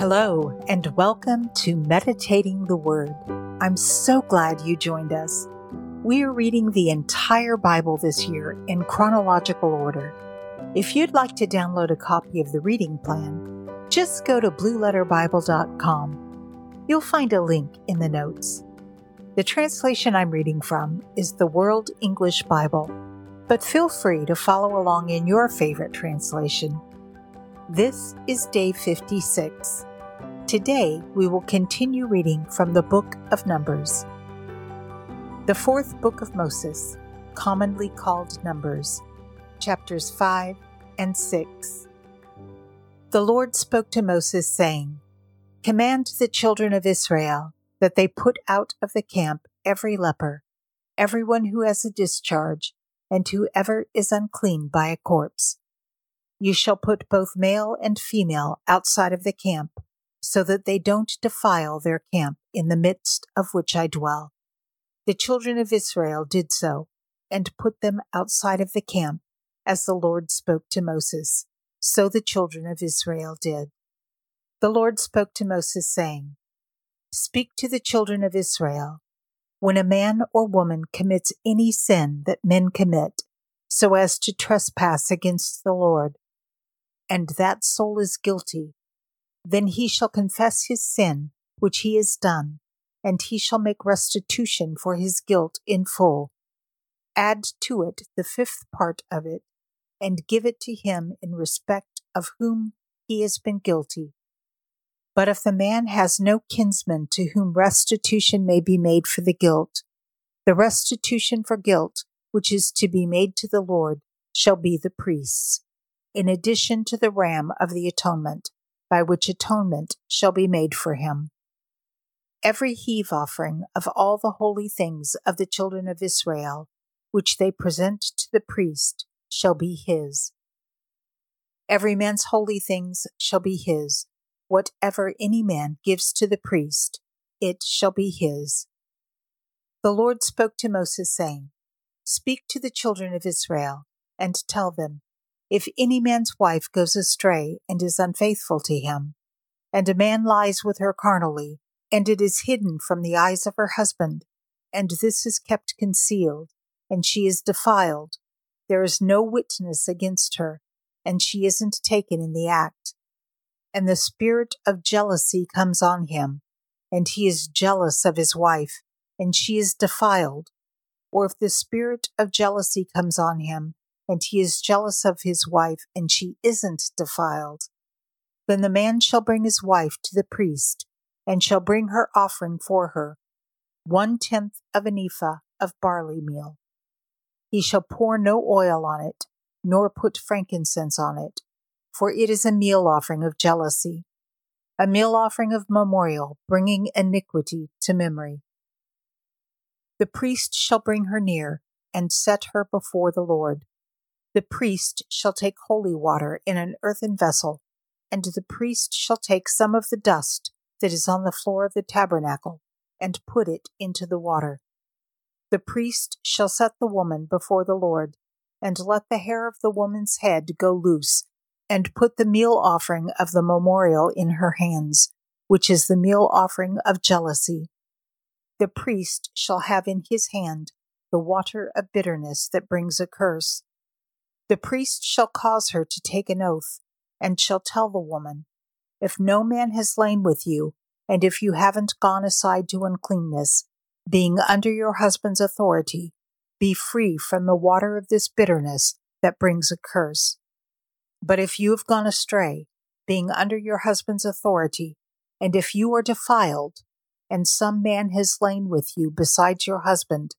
Hello, and welcome to Meditating the Word. I'm so glad you joined us. We are reading the entire Bible this year in chronological order. If you'd like to download a copy of the reading plan, just go to blueletterbible.com. You'll find a link in the notes. The translation I'm reading from is the World English Bible, but feel free to follow along in your favorite translation. This is day 56. Today, we will continue reading from the book of Numbers. The fourth book of Moses, commonly called Numbers, chapters 5 and 6. The Lord spoke to Moses, saying, Command the children of Israel that they put out of the camp every leper, everyone who has a discharge, and whoever is unclean by a corpse. You shall put both male and female outside of the camp so that they don't defile their camp in the midst of which I dwell. The children of Israel did so, and put them outside of the camp, as the Lord spoke to Moses. So the children of Israel did. The Lord spoke to Moses, saying, Speak to the children of Israel. When a man or woman commits any sin that men commit, so as to trespass against the Lord, and that soul is guilty, then he shall confess his sin which he has done, and he shall make restitution for his guilt in full. Add to it the fifth part of it, and give it to him in respect of whom he has been guilty. But if the man has no kinsman to whom restitution may be made for the guilt, the restitution for guilt which is to be made to the Lord shall be the priest's, in addition to the ram of the atonement by which atonement shall be made for him. Every heave offering of all the holy things of the children of Israel, which they present to the priest, shall be his. Every man's holy things shall be his. Whatever any man gives to the priest, it shall be his. The Lord spoke to Moses, saying, Speak to the children of Israel, and tell them, if any man's wife goes astray and is unfaithful to him, and a man lies with her carnally, and it is hidden from the eyes of her husband, and this is kept concealed, and she is defiled, there is no witness against her, and she isn't taken in the act. And the spirit of jealousy comes on him, and he is jealous of his wife, and she is defiled. Or if the spirit of jealousy comes on him, and he is jealous of his wife, and she isn't defiled, then the man shall bring his wife to the priest, and shall bring her offering for her, one tenth of an ephah of barley meal. He shall pour no oil on it, nor put frankincense on it, for it is a meal offering of jealousy, a meal offering of memorial, bringing iniquity to memory. The priest shall bring her near, and set her before the Lord. The priest shall take holy water in an earthen vessel, and the priest shall take some of the dust that is on the floor of the tabernacle, and put it into the water. The priest shall set the woman before the Lord, and let the hair of the woman's head go loose, and put the meal offering of the memorial in her hands, which is the meal offering of jealousy. The priest shall have in his hand the water of bitterness that brings a curse the priest shall cause her to take an oath, and shall tell the woman, If no man has lain with you, and if you haven't gone aside to uncleanness, being under your husband's authority, be free from the water of this bitterness that brings a curse. But if you have gone astray, being under your husband's authority, and if you are defiled, and some man has lain with you besides your husband,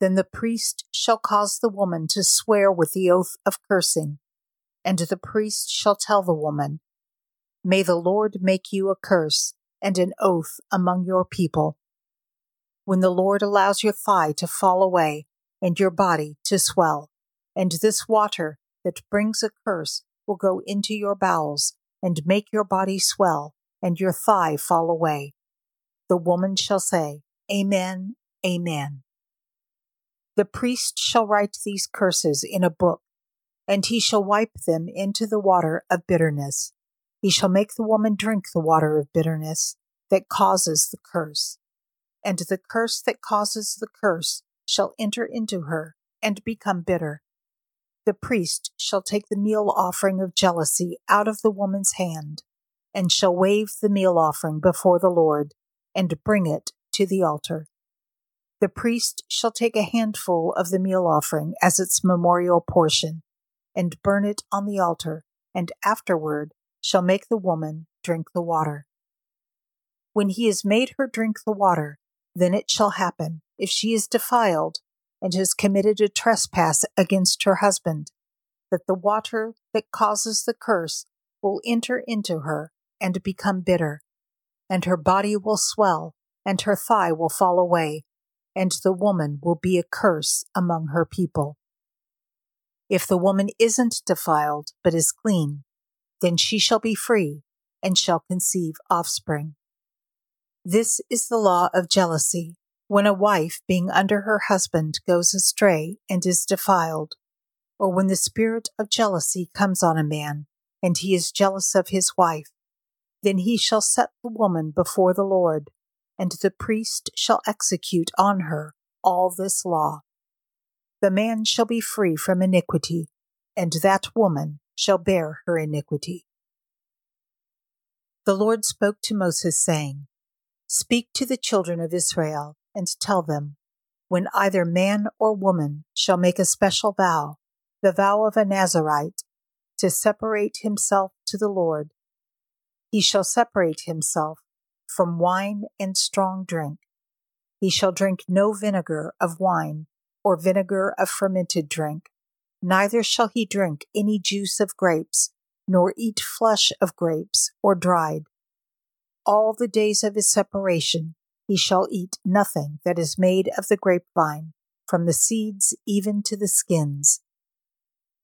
then the priest shall cause the woman to swear with the oath of cursing, and the priest shall tell the woman, May the Lord make you a curse and an oath among your people. When the Lord allows your thigh to fall away and your body to swell, and this water that brings a curse will go into your bowels and make your body swell and your thigh fall away. The woman shall say, Amen, Amen. The priest shall write these curses in a book, and he shall wipe them into the water of bitterness. He shall make the woman drink the water of bitterness that causes the curse, and the curse that causes the curse shall enter into her and become bitter. The priest shall take the meal offering of jealousy out of the woman's hand, and shall wave the meal offering before the Lord, and bring it to the altar. The priest shall take a handful of the meal offering as its memorial portion, and burn it on the altar, and afterward shall make the woman drink the water. When he has made her drink the water, then it shall happen, if she is defiled and has committed a trespass against her husband, that the water that causes the curse will enter into her and become bitter, and her body will swell, and her thigh will fall away, and the woman will be a curse among her people. If the woman isn't defiled, but is clean, then she shall be free and shall conceive offspring. This is the law of jealousy, when a wife being under her husband goes astray and is defiled, or when the spirit of jealousy comes on a man, and he is jealous of his wife, then he shall set the woman before the Lord, and the priest shall execute on her all this law. The man shall be free from iniquity, and that woman shall bear her iniquity. The Lord spoke to Moses, saying, Speak to the children of Israel, and tell them, When either man or woman shall make a special vow, the vow of a Nazirite, to separate himself to the Lord, he shall separate himself from wine and strong drink. He shall drink no vinegar of wine or vinegar of fermented drink, neither shall he drink any juice of grapes, nor eat flesh of grapes or dried. All the days of his separation he shall eat nothing that is made of the grapevine, from the seeds even to the skins.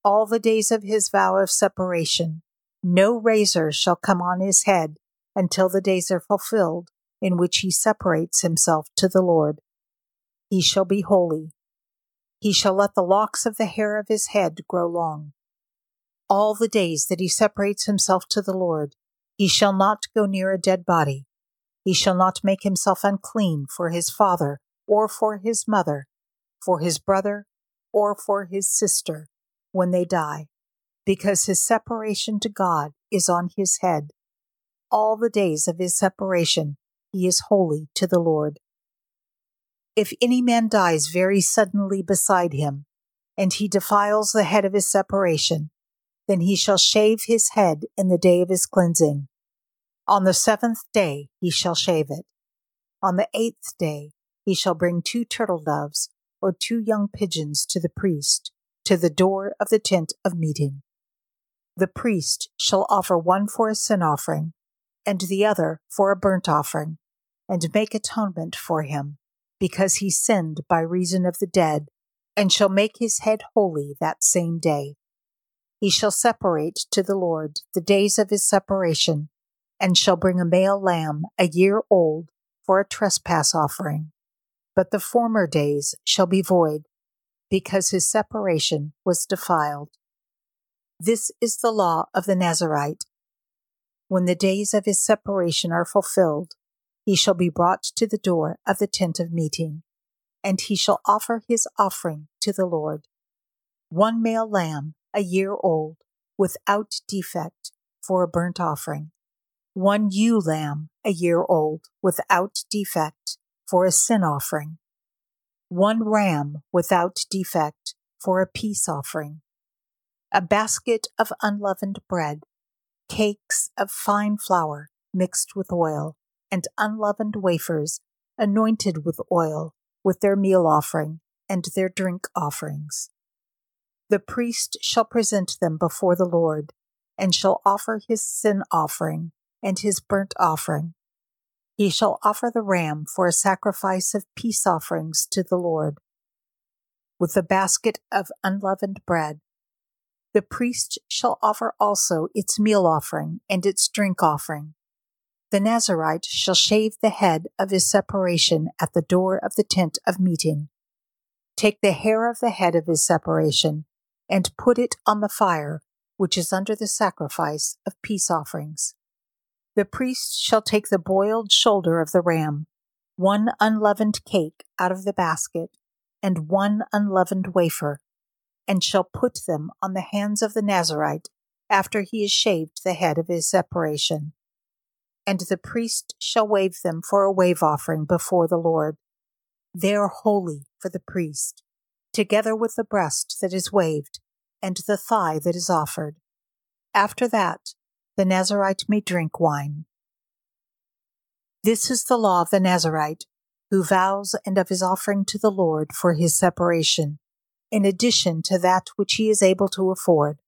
All the days of his vow of separation, no razor shall come on his head until the days are fulfilled in which he separates himself to the Lord. He shall be holy. He shall let the locks of the hair of his head grow long. All the days that he separates himself to the Lord, he shall not go near a dead body. He shall not make himself unclean for his father or for his mother, for his brother or for his sister when they die, because his separation to God is on his head. All the days of his separation he is holy to the Lord. If any man dies very suddenly beside him, and he defiles the head of his separation, then he shall shave his head in the day of his cleansing. On the seventh day he shall shave it. On the eighth day he shall bring two turtle doves or two young pigeons to the priest, to the door of the tent of meeting. The priest shall offer one for a sin offering, and the other for a burnt offering, and make atonement for him because he sinned by reason of the dead, and shall make his head holy that same day. He shall separate to the Lord the days of his separation, and shall bring a male lamb a year old for a trespass offering. But the former days shall be void, because his separation was defiled. This is the law of the Nazirite. When the days of his separation are fulfilled, he shall be brought to the door of the tent of meeting, and he shall offer his offering to the Lord. One male lamb, a year old, without defect, for a burnt offering, one ewe lamb, a year old, without defect, for a sin offering, one ram without defect, for a peace offering, a basket of unleavened bread, cakes of fine flour mixed with oil, and unleavened wafers anointed with oil with their meal offering and their drink offerings. The priest shall present them before the Lord, and shall offer his sin offering and his burnt offering. He shall offer the ram for a sacrifice of peace offerings to the Lord. With the basket of unleavened bread, the priest shall offer also its meal offering and its drink offering, the Nazirite shall shave the head of his separation at the door of the tent of meeting. Take the hair of the head of his separation, and put it on the fire which is under the sacrifice of peace offerings. The priest shall take the boiled shoulder of the ram, one unleavened cake out of the basket, and one unleavened wafer, and shall put them on the hands of the Nazirite after he has shaved the head of his separation. And the priest shall wave them for a wave offering before the Lord. They are holy for the priest, together with the breast that is waved and the thigh that is offered. After that, the Nazirite may drink wine. This is the law of the Nazirite, who vows and of his offering to the Lord for his separation, in addition to that which he is able to afford,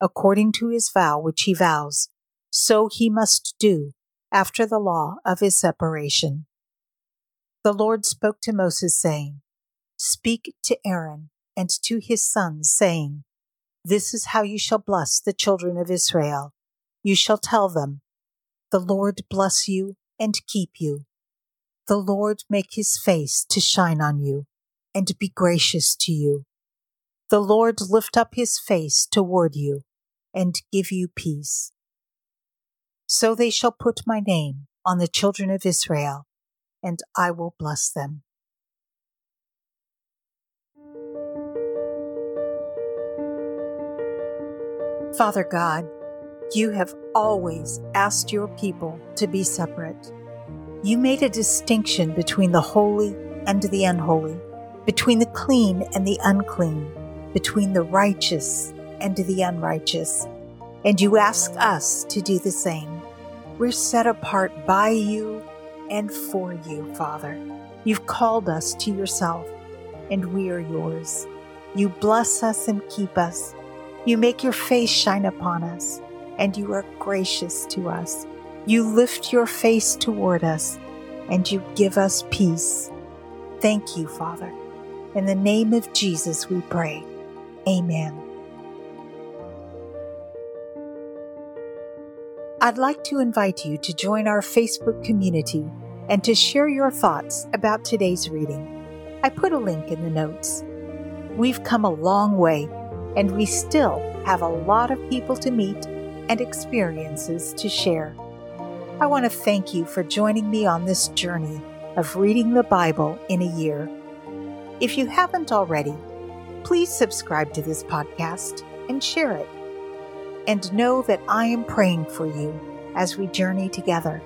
according to his vow which he vows, so he must do after the law of his separation. The Lord spoke to Moses, saying, Speak to Aaron and to his sons, saying, This is how you shall bless the children of Israel. You shall tell them, The Lord bless you and keep you. The Lord make his face to shine on you and be gracious to you. The Lord lift up his face toward you and give you peace. So they shall put my name on the children of Israel, and I will bless them. Father God, you have always asked your people to be separate. You made a distinction between the holy and the unholy, between the clean and the unclean, between the righteous and the unrighteous. And you ask us to do the same. We're set apart by you and for you, Father. You've called us to yourself, and we are yours. You bless us and keep us. You make your face shine upon us and you are gracious to us. You lift your face toward us, and you give us peace. Thank you, Father. In the name of Jesus, we pray. Amen. I'd like to invite you to join our Facebook community and to share your thoughts about today's reading. I put a link in the notes. We've come a long way, and we still have a lot of people to meet and experiences to share. I want to thank you for joining me on this journey of reading the Bible in a year. If you haven't already, please subscribe to this podcast and share it. And know that I am praying for you as we journey together.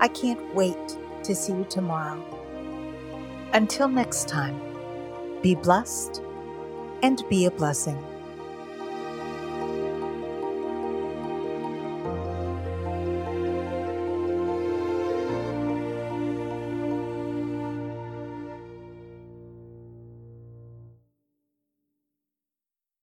I can't wait to see you tomorrow. Until next time, be blessed and be a blessing.